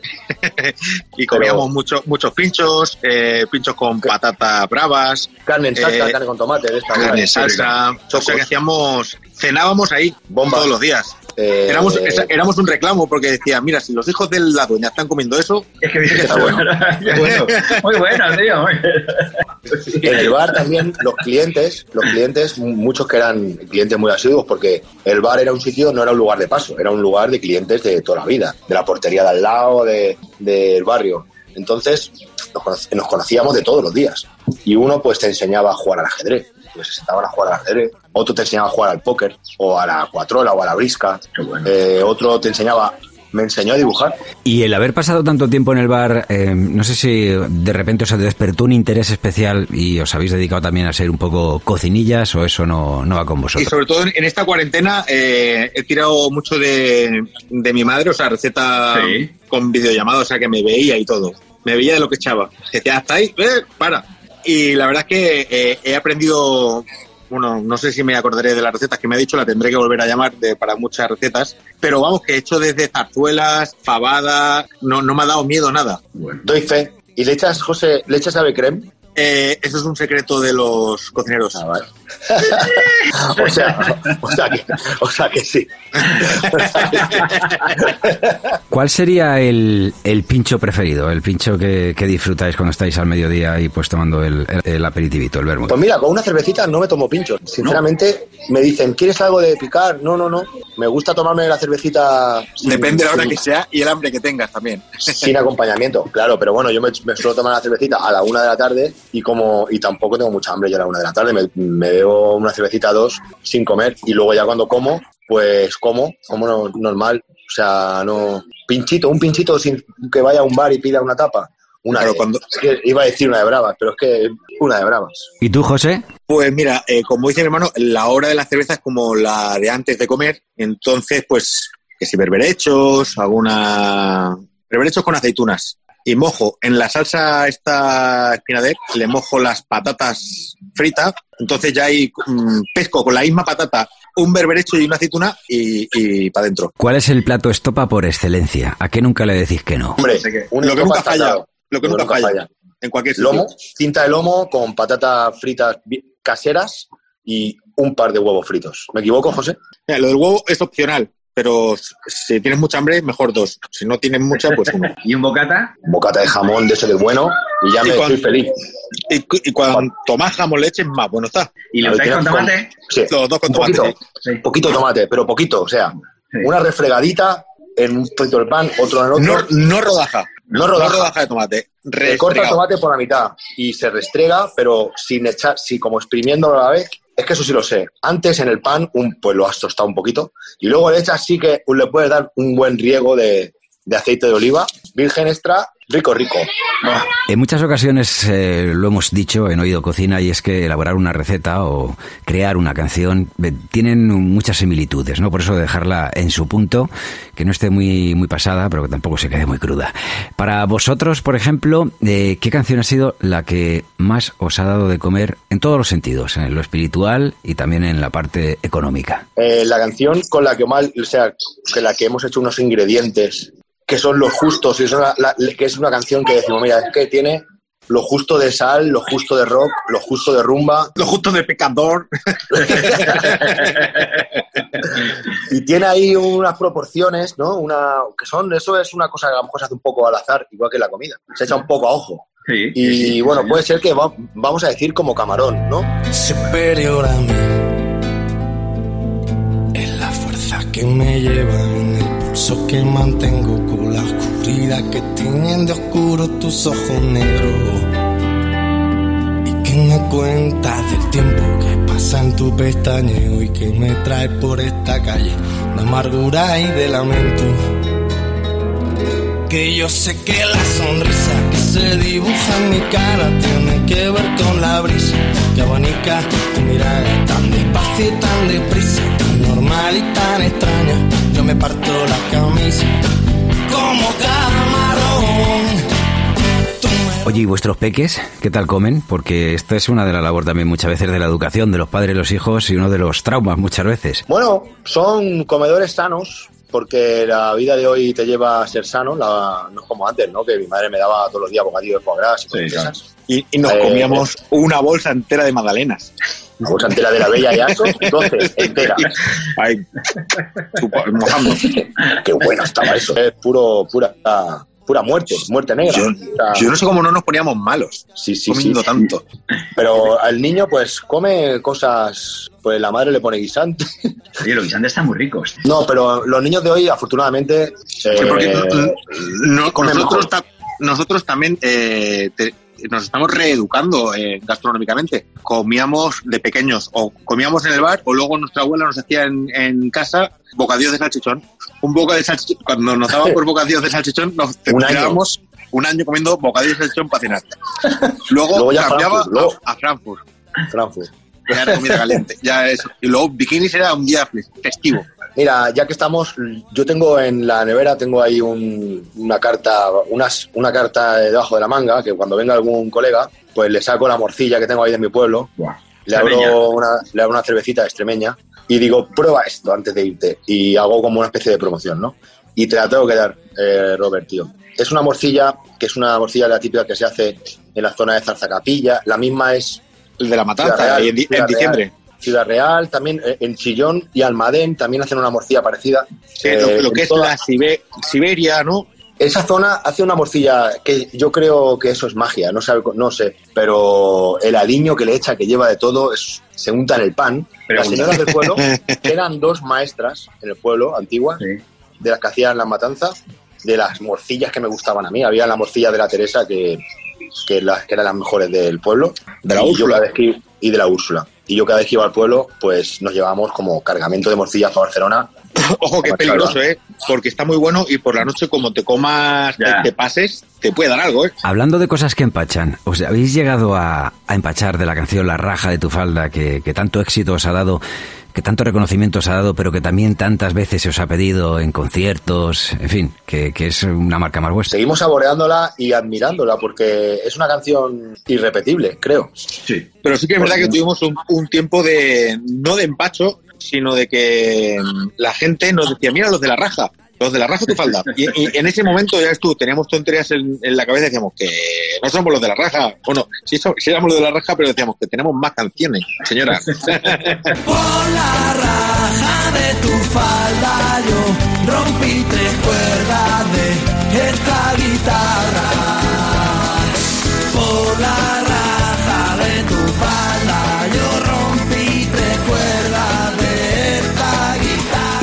y comíamos Pero- mucho- muchos pinchos, eh, pinchos con patatas bravas, Carne en salsa, Eh, carne con tomate, de esta carne en salsa, o sea que hacíamos, cenábamos ahí Bombas. todos los días. Eh, Éramos, esa- éramos un reclamo porque decía, mira, si los hijos de la dueña están comiendo eso, Es que dice Está que bueno. Qué bueno. Muy bueno, tío. muy- En el bar también los clientes, los clientes, muchos que eran clientes muy asiduos, porque el bar era un sitio, no era un lugar de paso, era un lugar de clientes de toda la vida, de la portería de al lado, de- del barrio. Entonces nos, nos conocíamos de todos los días. Y uno pues te enseñaba a jugar al ajedrez, pues se sentaban a jugar al ajedrez. Otro te enseñaba a jugar al póker, o a la cuatrola, o a la brisca. Eh, otro te enseñaba, me enseñó a dibujar. Y el haber pasado tanto tiempo en el bar, eh, no sé si de repente os despertó un interés especial y os habéis dedicado también a ser un poco cocinillas o eso no, no va con Y vosotros. sobre todo en en esta cuarentena eh, he tirado mucho de, de mi madre, o sea, receta Sí. con videollamada, o sea, que me veía y todo. Me veía de lo que echaba. Decía, hasta ahí, eh, para. Y la verdad es que eh, he aprendido, bueno, no sé si me acordaré de las recetas que me ha dicho, la tendré que volver a llamar de, para muchas recetas, pero vamos, que he hecho desde zarzuelas, fabada, no, no me ha dado miedo nada. Doy fe. ¿Y le echas, José, le echas ave creme? Eh, eso es un secreto de los cocineros. Ah, vale. o, sea, o, sea que, o sea que sí. ¿Cuál sería el, el pincho preferido, el pincho que, que disfrutáis cuando estáis al mediodía y pues tomando el, el, el aperitivito, el vermut? Pues mira, con una cervecita no me tomo pinchos. Sinceramente, me dicen, ¿quieres algo de picar? No, no, no. Me gusta tomarme la cervecita sin, Depende de la hora sin- que sea y el hambre que tengas también. sin acompañamiento. Claro, pero bueno, yo me, me suelo tomar la cervecita a la una de la tarde y como y tampoco tengo mucha hambre ya a la una de la tarde. Me, me bebo una cervecita dos sin comer y luego ya cuando como pues como, como no- normal. O sea, no. Pinchito, un pinchito sin que vaya a un bar y pida una tapa. Una Claro, de- cuando- iba a decir una de bravas, pero es que una de bravas. ¿Y tú, José? Pues mira, eh, como dice mi hermano, la hora de la cerveza es como la de antes de comer. Entonces, pues, que si berberechos, alguna. Berberechos con aceitunas. Y mojo en la salsa esta espinader, le mojo las patatas Entonces ya hay mm, pesco con la misma patata, un berberecho y una aceituna y, y para adentro. ¿Cuál es el plato estopa por excelencia? ¿A qué nunca le decís que no? Hombre, un Lo que nunca falla. Lo que nunca falla. En cualquier sitio. Lomo, cinta de lomo con patatas fritas caseras y un par de huevos fritos. ¿Me equivoco, José? Mira, lo del huevo es opcional, pero si tienes mucha hambre, mejor dos. Si no tienes mucha, pues uno. ¿Y un bocata? Bocata de jamón de ese del bueno y ya Y me cuan- estoy feliz. Y, y cuanto más jamón le eches, más bueno está. ¿Y lo usáis con tomate? Sí, Los dos con un tomate. poquito, sí. poquito de tomate, pero poquito, o sea, Sí. una refregadita en un trocito del pan, otro en el No, otro. no rodaja. No rodaja. de tomate. Se corta el Restregado. tomate por la mitad y se restrega, pero sin echar, sí, como exprimiéndolo a la vez. Es que eso sí lo sé. Antes en el pan, un, pues lo has tostado un poquito y luego le echas sí que le puedes dar un buen riego de, de aceite de oliva, virgen extra, rico, rico. En muchas ocasiones eh, lo hemos dicho en Oído Cocina y es que elaborar una receta o crear una canción eh, tienen muchas similitudes, ¿no? Por eso dejarla en su punto, que no esté muy, muy pasada, pero que tampoco se quede muy cruda. Para vosotros, por ejemplo, eh, ¿qué canción ha sido la que más os ha dado de comer en todos los sentidos, en lo espiritual y también en la parte económica? Eh, la canción con la que mal, o sea, que la que hemos hecho unos ingredientes que son los justos, y son la- la- que es una canción que decimos, mira, es que tiene lo justo de sal, lo justo de rock, lo justo de rumba, Lo justo de pecador. y tiene ahí unas proporciones, ¿no? Una, que son, eso es una cosa que a lo mejor se hace un poco al azar, igual que la comida. Se echa un poco a ojo. Sí. Y sí, sí, bueno, sí. puede ser que va- vamos a decir como camarón, ¿no? superior a mí. Es la fuerza que me lleva en el pulso que mantengo con la oscuridad que tienen de oscuro tus ojos negros. Y que me cuentas del tiempo que pasa en tu pestañeo y que me trae por esta calle de amargura y de lamento. Que yo sé que la sonrisa que se dibuja en mi cara tiene que ver con la brisa que abanica tu mirada tan despacio y tan deprisa, tan normal y tan extraña. Me parto la camisa como camarón. Oye, ¿y vuestros peques qué tal comen? Porque esta es una de las labor también muchas veces de la educación de los padres y los hijos y uno de los traumas muchas veces. Bueno, son comedores sanos, porque la vida de hoy te lleva a ser sano, la- no es como antes, ¿no? Que mi madre me daba todos los días bocadillo de foie gras y cosas Sí, claro. Y, y nos Eh, comíamos una bolsa entera de magdalenas. La bolsa entera de la bella y aso, 12, entera. Ahí, chupa- mojando. Qué bueno estaba eso. Es puro, pura, pura muerte, muerte negra. Yo, yo no sé cómo no nos poníamos malos sí, sí, sí. comiendo tanto. Pero al niño, pues, come cosas... Pues la madre le pone guisante. Oye, los guisantes están muy ricos. No, pero los niños de hoy, afortunadamente... Sí, eh, porque no- comen nosotros, ta- nosotros también eh, te- nos estamos reeducando eh, gastronómicamente. Comíamos de pequeños, o comíamos en el bar, o luego nuestra abuela nos hacía en, en casa bocadillos de salchichón. Un boca de salchichón, cuando nos daban por bocadillos de salchichón, nos tirábamos un año comiendo bocadillos de salchichón para cenar. Luego, cambiaba Frankfurt, luego- a, a Frankfurt. Frankfurt. Ya era comida caliente. Ya eso. Y luego bikinis era un día festivo. Mira, ya que estamos, yo tengo en la nevera, tengo ahí un- una carta, unas, una carta debajo de la manga, que cuando venga algún colega, pues le saco la morcilla que tengo ahí de mi pueblo, le abro, una, le abro una cervecita extremeña y digo, prueba esto antes de irte. Y hago como una especie de promoción, ¿no? Y te la tengo que dar, eh, Robert, tío. Es una morcilla, que es una morcilla la típica que se hace en la zona de Zarzacapilla. La misma es El de la matanza, Real, en, di- en Ciudad diciembre. Real, Ciudad Real, también eh, en Chillón y Almadén también hacen una morcilla parecida. Sí, Eh, lo, lo en que es toda- la Sibe- Siberia, ¿no? Esa zona hace una morcilla que yo creo que eso es magia, no, sabe, no sé, pero el aliño que le echa, que lleva de todo, es- se unta en el pan. Pero- las señoras del pueblo, eran dos maestras en el pueblo, antiguas, Sí. de las que hacían la matanza, de las morcillas que me gustaban a mí. Había la morcilla de la Teresa, que, que, las, que eran las mejores del pueblo. De la y yo Úrsula. vez que- y de la Úrsula. Y yo cada vez que iba al pueblo, pues nos llevábamos como cargamento de morcillas para Barcelona. Ojo, que es peligroso, ¿eh? Porque está muy bueno y por la noche, como te comas, te, te pases, te puede dar algo, ¿eh? Hablando de cosas que empachan, ¿os habéis llegado a, a empachar de la canción La raja de tu falda que, que tanto éxito os ha dado, que tanto reconocimiento os ha dado, pero que también tantas veces se os ha pedido en conciertos, en fin, que, que es una marca más vuestra? Seguimos saboreándola y admirándola porque es una canción irrepetible, creo. Sí. Pero sí que es verdad que tuvimos un, un tiempo de, no de empacho, sino de que mm, la gente nos decía, mira los de la raja, los de la raja tu falda. Y, y en ese momento, ya ves tú, teníamos tonterías en, en la cabeza y decíamos que no somos los de la raja. Bueno, sí, so- sí éramos los de la raja, pero decíamos que tenemos más canciones, señora. Por la raja de tu falda yo rompí tres cuerdas de esta guitarra.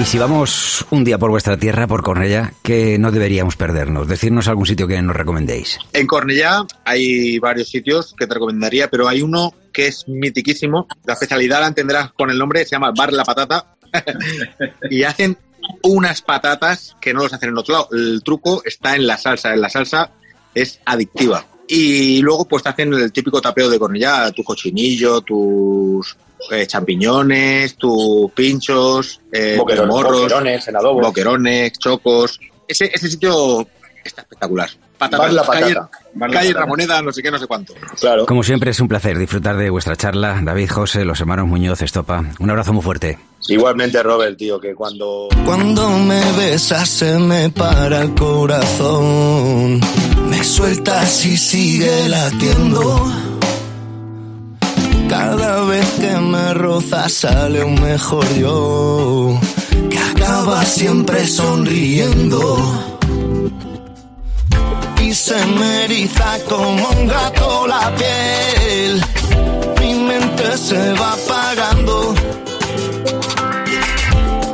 Si vamos un día por vuestra tierra, por Cornella, que no deberíamos perdernos? Decirnos algún sitio que nos recomendéis. En Cornellá hay varios sitios que te recomendaría, pero hay uno que es mitiquísimo. La especialidad la entenderás con el nombre, se llama Bar La Patata. y hacen unas patatas que no los hacen en otro lado. El truco está en la salsa. En la salsa es adictiva. Y luego pues te hacen el típico tapeo de Cornellá, tu cochinillo, tus eh, champiñones, tus pinchos, eh, Boquerones, morros, boquerones en adobo. boquerones, chocos. Ese, ese sitio está espectacular. Patatas, La calle, Patata. Bar La calle. Ramoneda, no sé qué, no sé cuánto. Claro. Como siempre, es un placer disfrutar de vuestra charla. David, José, los hermanos Muñoz, Estopa. Un abrazo muy fuerte. Igualmente, Robert, tío, que cuando Cuando me besas se me para el corazón. Me sueltas y sigue latiendo. Cada vez que me rozas sale un mejor yo. Que acaba siempre sonriendo. Y se me eriza como un gato la piel. Mi mente se va apagando.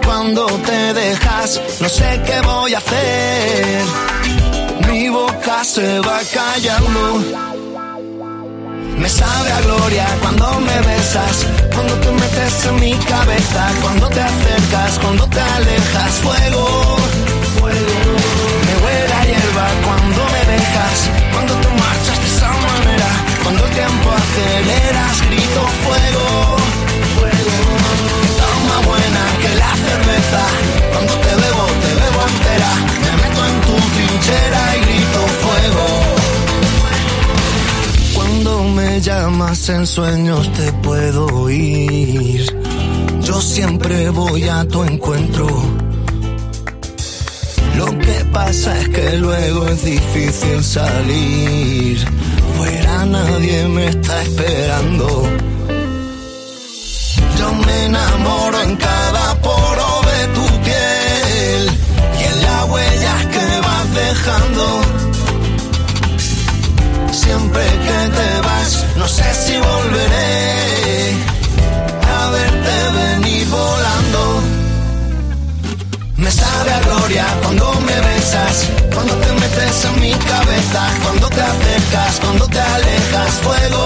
Cuando te dejas, no sé qué voy a hacer. Mi boca se va callando. Me sabe a gloria cuando me besas, cuando te metes en mi cabeza, cuando te acercas, cuando te alejas, fuego. En sueños te puedo oír. Yo siempre voy a tu encuentro. Lo que pasa es que luego es difícil salir. Fuera nadie me está esperando. Yo me enamoro en cada poro de tu piel y en las huellas que vas dejando. Siempre que te no sé si volveré a verte venir volando. Me sabe a gloria cuando me besas, cuando te metes en mi cabeza, cuando te acercas, cuando te alejas, fuego.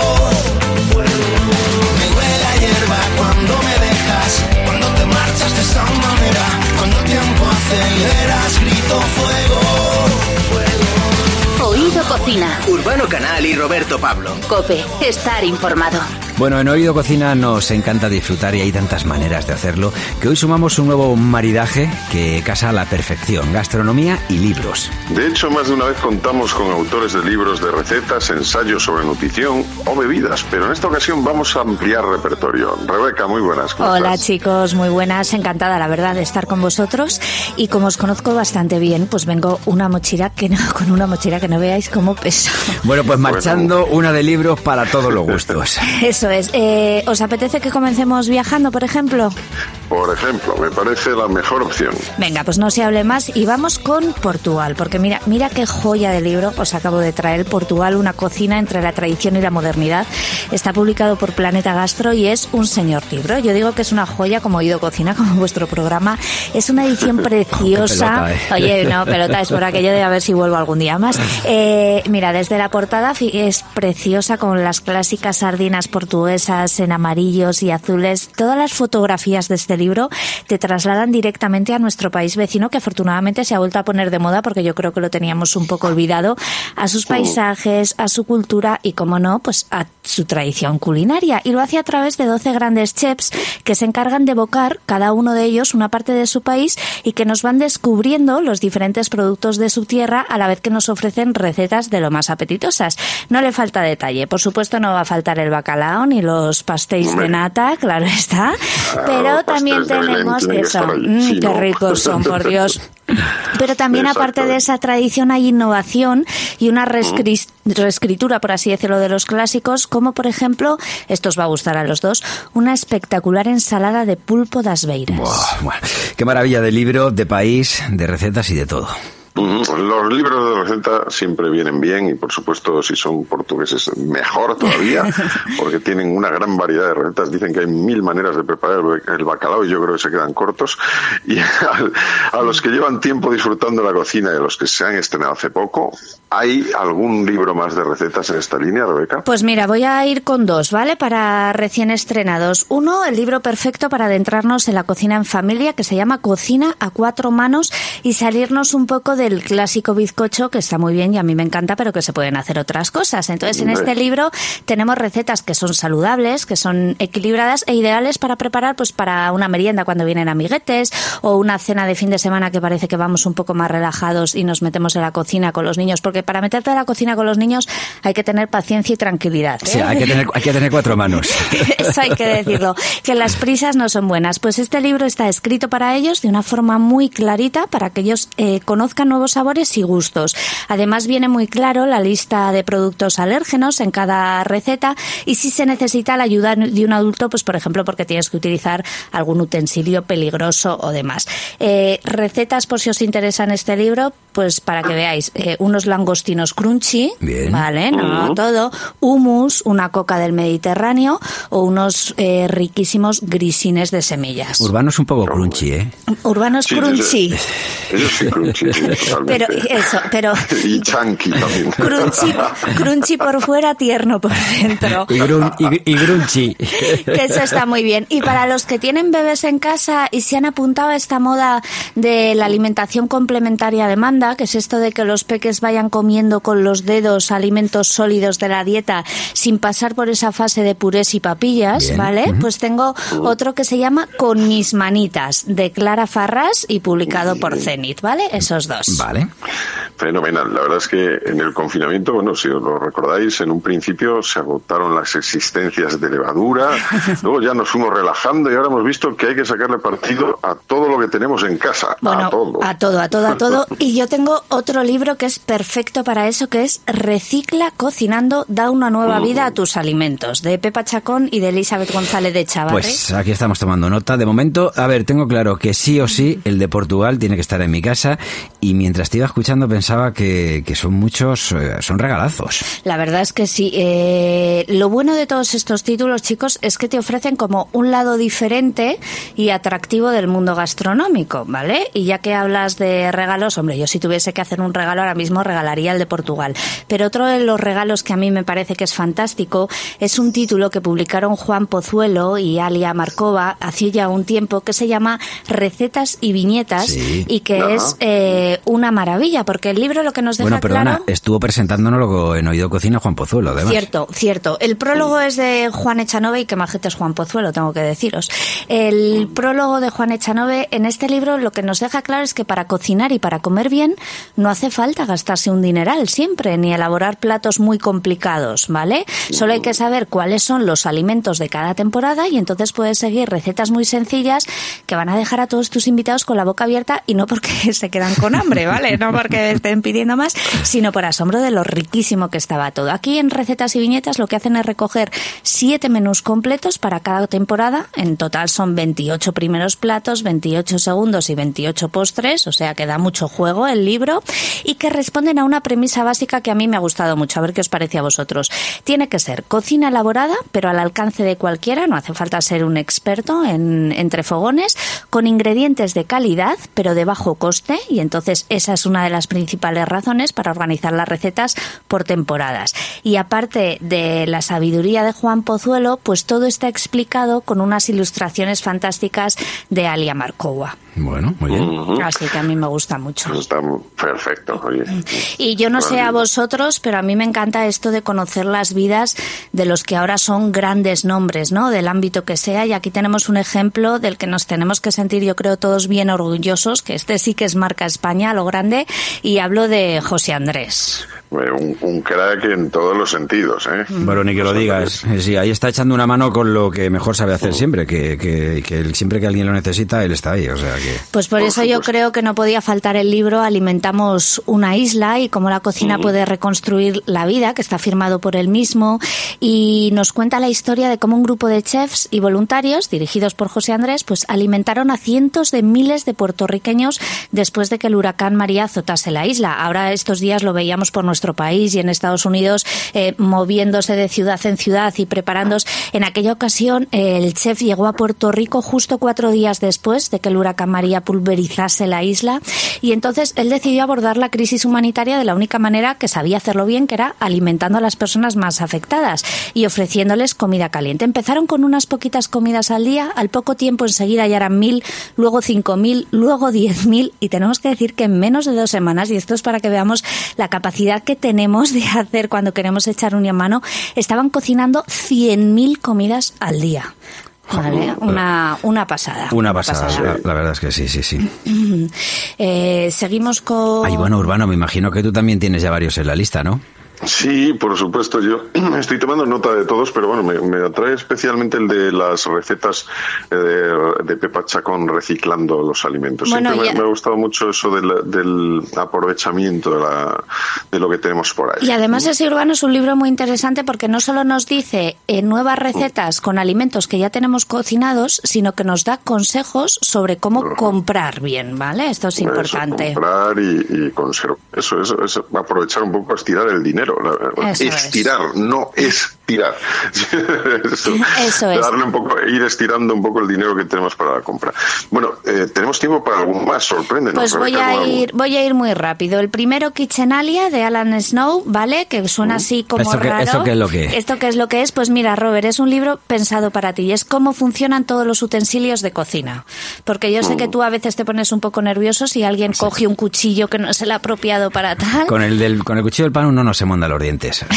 Me huele a hierba cuando me dejas, cuando te marchas de esa manera, cuando el tiempo aceleras, grito fuego. Oído Cocina. Urbano Canal y Roberto Pablo. Cope. Estar informado. Bueno, en Oído Cocina nos encanta disfrutar y hay tantas maneras de hacerlo que hoy sumamos un nuevo maridaje que casa a la perfección, gastronomía y libros. De hecho, más de una vez contamos con autores de libros de recetas, ensayos sobre nutrición o bebidas, pero en esta ocasión vamos a ampliar repertorio. Rebeca, muy buenas. ¿cómo Hola estás? chicos, muy buenas, encantada la verdad de estar con vosotros y como os conozco bastante bien, pues vengo una mochila que no, con una mochila que no veáis cómo pesa. Bueno, pues marchando una de libros para todos los gustos. Eso es. Eh, ¿Os apetece que comencemos viajando, por ejemplo? por ejemplo, me parece la mejor opción. Venga, pues no se hable más y vamos con Portugal, porque mira, mira qué joya de libro os acabo de traer. Portugal, una cocina entre la tradición y la modernidad. Está publicado por Planeta Gastro y es un señor libro. Yo digo que es una joya como Oído Cocina, como vuestro programa. Es una edición preciosa. pelota, eh. Oye, no, pelota, es por aquello de a ver si vuelvo algún día más. Eh, mira, desde la portada es preciosa con las clásicas sardinas portuguesas en amarillos y azules. Todas las fotografías de este libro te trasladan directamente a nuestro país vecino, que afortunadamente se ha vuelto a poner de moda porque yo creo que lo teníamos un poco olvidado, a sus paisajes, a su cultura y, como no, pues a su tradición culinaria. Y lo hace a través de 12 grandes chefs que se encargan de evocar cada uno de ellos una parte de su país y que nos van descubriendo los diferentes productos de su tierra a la vez que nos ofrecen recetas de lo más apetitosas. No le falta detalle. Por supuesto, no va a faltar el bacalao ni los pastéis de nata, claro está. Pero también tenemos que son, mm, qué ricos son, por Dios. Pero también aparte de esa tradición hay innovación y una reescri- reescritura, por así decirlo, de los clásicos, como por ejemplo, esto os va a gustar a los dos, una espectacular ensalada de pulpo das beiras. Buah, qué maravilla de libro, de país, de recetas y de todo. Los libros de receta siempre vienen bien y por supuesto si son portugueses mejor todavía porque tienen una gran variedad de recetas. Dicen que hay mil maneras de preparar el bacalao y yo creo que se quedan cortos. Y al- a, los que llevan tiempo disfrutando la cocina y a los que se han estrenado hace poco, ¿hay algún libro más de recetas en esta línea, Rebeca? Pues mira, voy a ir con dos, ¿vale? Para recién estrenados. Uno, el libro perfecto para adentrarnos en la cocina en familia, que se llama Cocina a cuatro manos y salirnos un poco del clásico bizcocho, que está muy bien y a mí me encanta, pero que se pueden hacer otras cosas. Entonces, en este libro tenemos recetas que son saludables, que son equilibradas e ideales para preparar, pues para una merienda cuando vienen amiguetes o una cena de fin de semana que parece que vamos un poco más relajados y nos metemos en la cocina con los niños, porque para meterte en la cocina con los niños hay que tener paciencia y tranquilidad. Sí, ¿eh? hay que tener, hay que tener cuatro manos. Eso hay que decirlo, que las prisas no son buenas. Pues este libro está escrito para ellos de una forma muy clarita para que ellos eh, conozcan nuevos sabores y gustos. Además viene muy claro la lista de productos alérgenos en cada receta y si se necesita la ayuda de un adulto, pues por ejemplo porque tienes que utilizar algún utensilio peligroso o demás. Eh, recetas por si os interesa en este libro, pues para que veáis, eh, unos langostinos crunchy, Bien. ¿vale? No, no todo, hummus, una coca del Mediterráneo o unos eh, riquísimos grisines de semillas. Urbano es un poco crunchy, ¿eh? Urbanos Sí, crunchy. sí sí. Pero eso, pero Y chunky también. crunchy, crunchy por fuera, tierno por dentro. Y, grun- y- y grunchy. que eso está muy bien. Y para los que tienen bebés en casa y se han apuntado a esta moda de la alimentación complementaria a demanda, que es esto de que los peques vayan comiendo con los dedos alimentos sólidos de la dieta sin pasar por esa fase de purés y papillas, Bien. ¿vale? Pues tengo otro que se llama Con mis manitas, de Clara Farras y publicado por Zenit, ¿vale? Esos dos. Vale. Fenomenal. La verdad es que en el confinamiento, bueno, si os lo recordáis, en un principio se agotaron las existencias de levadura, luego ya nos fuimos relajando y ahora hemos visto que hay que sacarle partido a todo lo que tenemos en casa, Bueno, a todo. a todo, a todo, a todo. Y yo tengo otro libro que es perfecto para eso, que es Recicla cocinando, da una nueva vida a tus alimentos, de Pepa Chacón y de Elizabeth González de Chavarri. Pues aquí estamos tomando nota. De momento, a ver, tengo claro que sí o sí el de Portugal tiene que estar en mi casa y mientras te iba escuchando pensaba que, que son muchos, eh, son regalazos. La verdad es que sí. Eh, lo bueno de todos estos títulos, chicos, es que te ofrecen como un lado diferente y atractivo del mundo gastronómico, ¿vale? Y ya que hablas de regalos, hombre, yo si tuviese que hacer un regalo ahora mismo regalaría el de Portugal. Pero otro de los regalos que a mí me parece que es fantástico es un título que publicaron Juan Pozuelo y Alia Markova hace ya un tiempo que se llama Recetas y Viñetas Sí. y que es eh, una maravilla porque el libro lo que nos deja Bueno, perdona, claro... estuvo presentándonos en Oído Cocina Juan Pozuelo, además. Cierto, cierto. El prólogo es de Juan Echanove y que majete es Juan Pozuelo, tengo que deciros. El prólogo de Juan Echanove en este libro lo que nos deja claro es que para cocinar y para comer bien bien, no hace falta gastarse un dineral siempre, ni elaborar platos muy complicados, ¿vale? Solo hay que saber cuáles son los alimentos de cada temporada y entonces puedes seguir recetas muy sencillas que van a dejar a todos tus invitados con la boca abierta y no porque se quedan con hambre, ¿vale? No porque estén pidiendo más, sino por asombro de lo riquísimo que estaba todo. Aquí en recetas y viñetas lo que hacen es recoger siete menús completos para cada temporada. En total son 28 primeros platos, 28 segundos y 28 postres, o sea que da mucho juego el libro y que responden a una premisa básica que a mí me ha gustado mucho. A ver qué os parece a vosotros. Tiene que ser cocina elaborada, pero al alcance de cualquiera, no hace falta ser un experto en entre fogones, con ingredientes de calidad, pero de bajo coste y entonces esa es una de las principales razones para organizar las recetas por temporadas. Y aparte de la sabiduría de Juan Pozuelo, pues todo está explicado con unas ilustraciones fantásticas de Alia Markova. Bueno, muy bien. Así que a mí me gusta mucho. Está perfecto. Oye. Y yo no sé a vosotros, pero a mí me encanta esto de conocer las vidas de los que ahora son grandes nombres, ¿no? Del ámbito que sea. Y aquí tenemos un ejemplo del que nos tenemos que sentir, yo creo, todos bien orgullosos, que este sí que es marca España, lo grande. Y hablo de José Andrés. Un, un, crack en todos los sentidos, ¿eh? Bueno, ni que lo digas. Sí, ahí está echando una mano con lo que mejor sabe hacer siempre, que, que, que siempre que alguien lo necesita, él está ahí, o sea que... Pues por, por eso supuesto. yo creo que no podía faltar el libro Alimentamos una isla y cómo la cocina puede reconstruir la vida, que está firmado por él mismo, y nos cuenta la historia de cómo un grupo de chefs y voluntarios, dirigidos por José Andrés, pues alimentaron a cientos de miles de puertorriqueños después de que el huracán María azotase la isla. Ahora estos días lo veíamos por nuestro país y en Estados Unidos eh, moviéndose de ciudad en ciudad y preparándose. En aquella ocasión el chef llegó a Puerto Rico justo cuatro días después de que el huracán María pulverizase la isla y entonces él decidió abordar la crisis humanitaria de la única manera que sabía hacerlo bien, que era alimentando a las personas más afectadas y ofreciéndoles comida caliente. Empezaron con unas poquitas comidas al día, al poco tiempo enseguida ya eran mil, luego cinco mil, luego diez mil y tenemos que decir que en menos de dos semanas, y esto es para que veamos la capacidad que tenemos de hacer cuando queremos echar una mano, estaban cocinando 100.000 comidas al día. Vale, una, una pasada. Una pasada, pasada. La, la, verdad es que sí, sí, sí. Eh, seguimos con... Ay, bueno, Urbano, me imagino que tú también tienes ya varios en la lista, ¿no? Sí, por supuesto. Yo estoy tomando nota de todos, pero bueno, me, me atrae especialmente el de las recetas eh, de, de, Pepa Chacón reciclando los alimentos. Bueno, Siempre me, me, ha gustado mucho eso del, del aprovechamiento de, la, de, lo que tenemos por ahí. Y además ese urbano es un libro muy interesante porque no solo nos dice eh, nuevas recetas con alimentos que ya tenemos cocinados, sino que nos da consejos sobre cómo comprar bien, ¿vale? Esto es importante. Eso, comprar y, y conservar. Eso, eso, eso, aprovechar un poco, estirar el dinero eso estirar, es. no estirar. Eso, Eso es. Darle un poco, ir estirando un poco el dinero que tenemos para la compra. Bueno, eh, tenemos tiempo para algún más, sorpréndenos. Pues voy a ir, voy a ir muy rápido. El primero, Kitchenalia, de Alan Snow, ¿vale? Que suena así como ¿Esto que, raro. ¿Esto qué es lo que es? ¿Esto qué es lo que es? Pues mira, Robert, es un libro pensado para ti. Es cómo funcionan todos los utensilios de cocina. Porque yo sé Mm. que tú a veces te pones un poco nervioso si alguien sí. coge un cuchillo que no es el apropiado para tal. Con el, del, con el cuchillo del pan uno no se monda los dientes.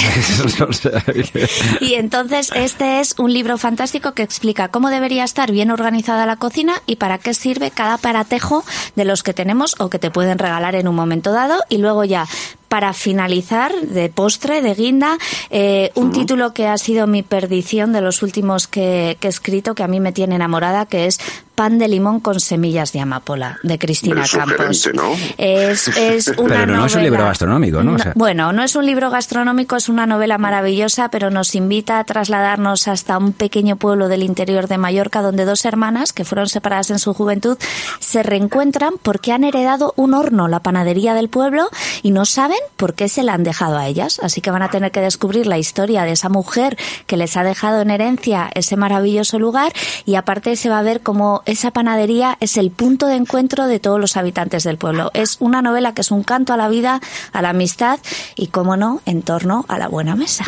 y entonces este es un libro fantástico que explica cómo debería estar bien organizada la cocina y para qué sirve cada paratejo de los que tenemos o que te pueden regalar en un momento dado. Y luego ya para finalizar, de postre, de guinda, eh, un uh -huh. título que ha sido mi perdición de los últimos que, que, he escrito, que a mí me tiene enamorada, que es Pan de limón con semillas de amapola, de Cristina es Campos. ¿no? Es, es una pero no novela... es un libro gastronómico, ¿no? no o sea... Bueno, no es un libro gastronómico, es una novela maravillosa, pero nos invita a trasladarnos hasta un pequeño pueblo del interior de Mallorca, donde dos hermanas, que fueron separadas en su juventud, se reencuentran porque han heredado un horno, la panadería del pueblo, y no saben por qué se la han dejado a ellas. Así que van a tener que descubrir la historia de esa mujer que les ha dejado en herencia ese maravilloso lugar y aparte se va a ver cómo esa panadería es el punto de encuentro de todos los habitantes del pueblo. Es una novela que es un canto a la vida, a la amistad y, como no, en torno a la buena mesa.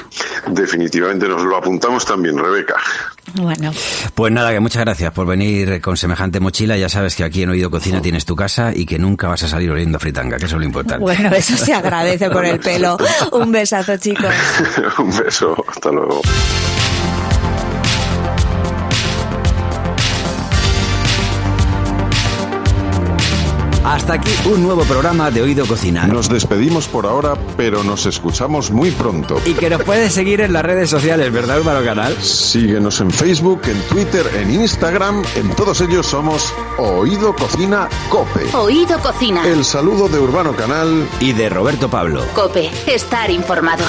Definitivamente nos lo apuntamos también, Rebeca. Bueno. Pues nada, que muchas gracias por venir con semejante mochila. Ya sabes que aquí en Oído Cocina tienes tu casa y que nunca vas a salir oliendo fritanga, que eso es lo importante. Bueno, eso se agradece por el pelo. Un besazo, chicos. Un beso. Hasta luego. Hasta aquí un nuevo programa de Oído Cocina. Nos despedimos por ahora, pero nos escuchamos muy pronto. Y que nos puedes seguir en las redes sociales, ¿verdad, Álvaro Canal? Síguenos en Facebook, en Twitter, en Instagram. En todos ellos somos Oído Cocina Cope. Oído Cocina. El saludo de Urbano Canal y de Roberto Pablo. Cope, estar informado.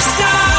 star.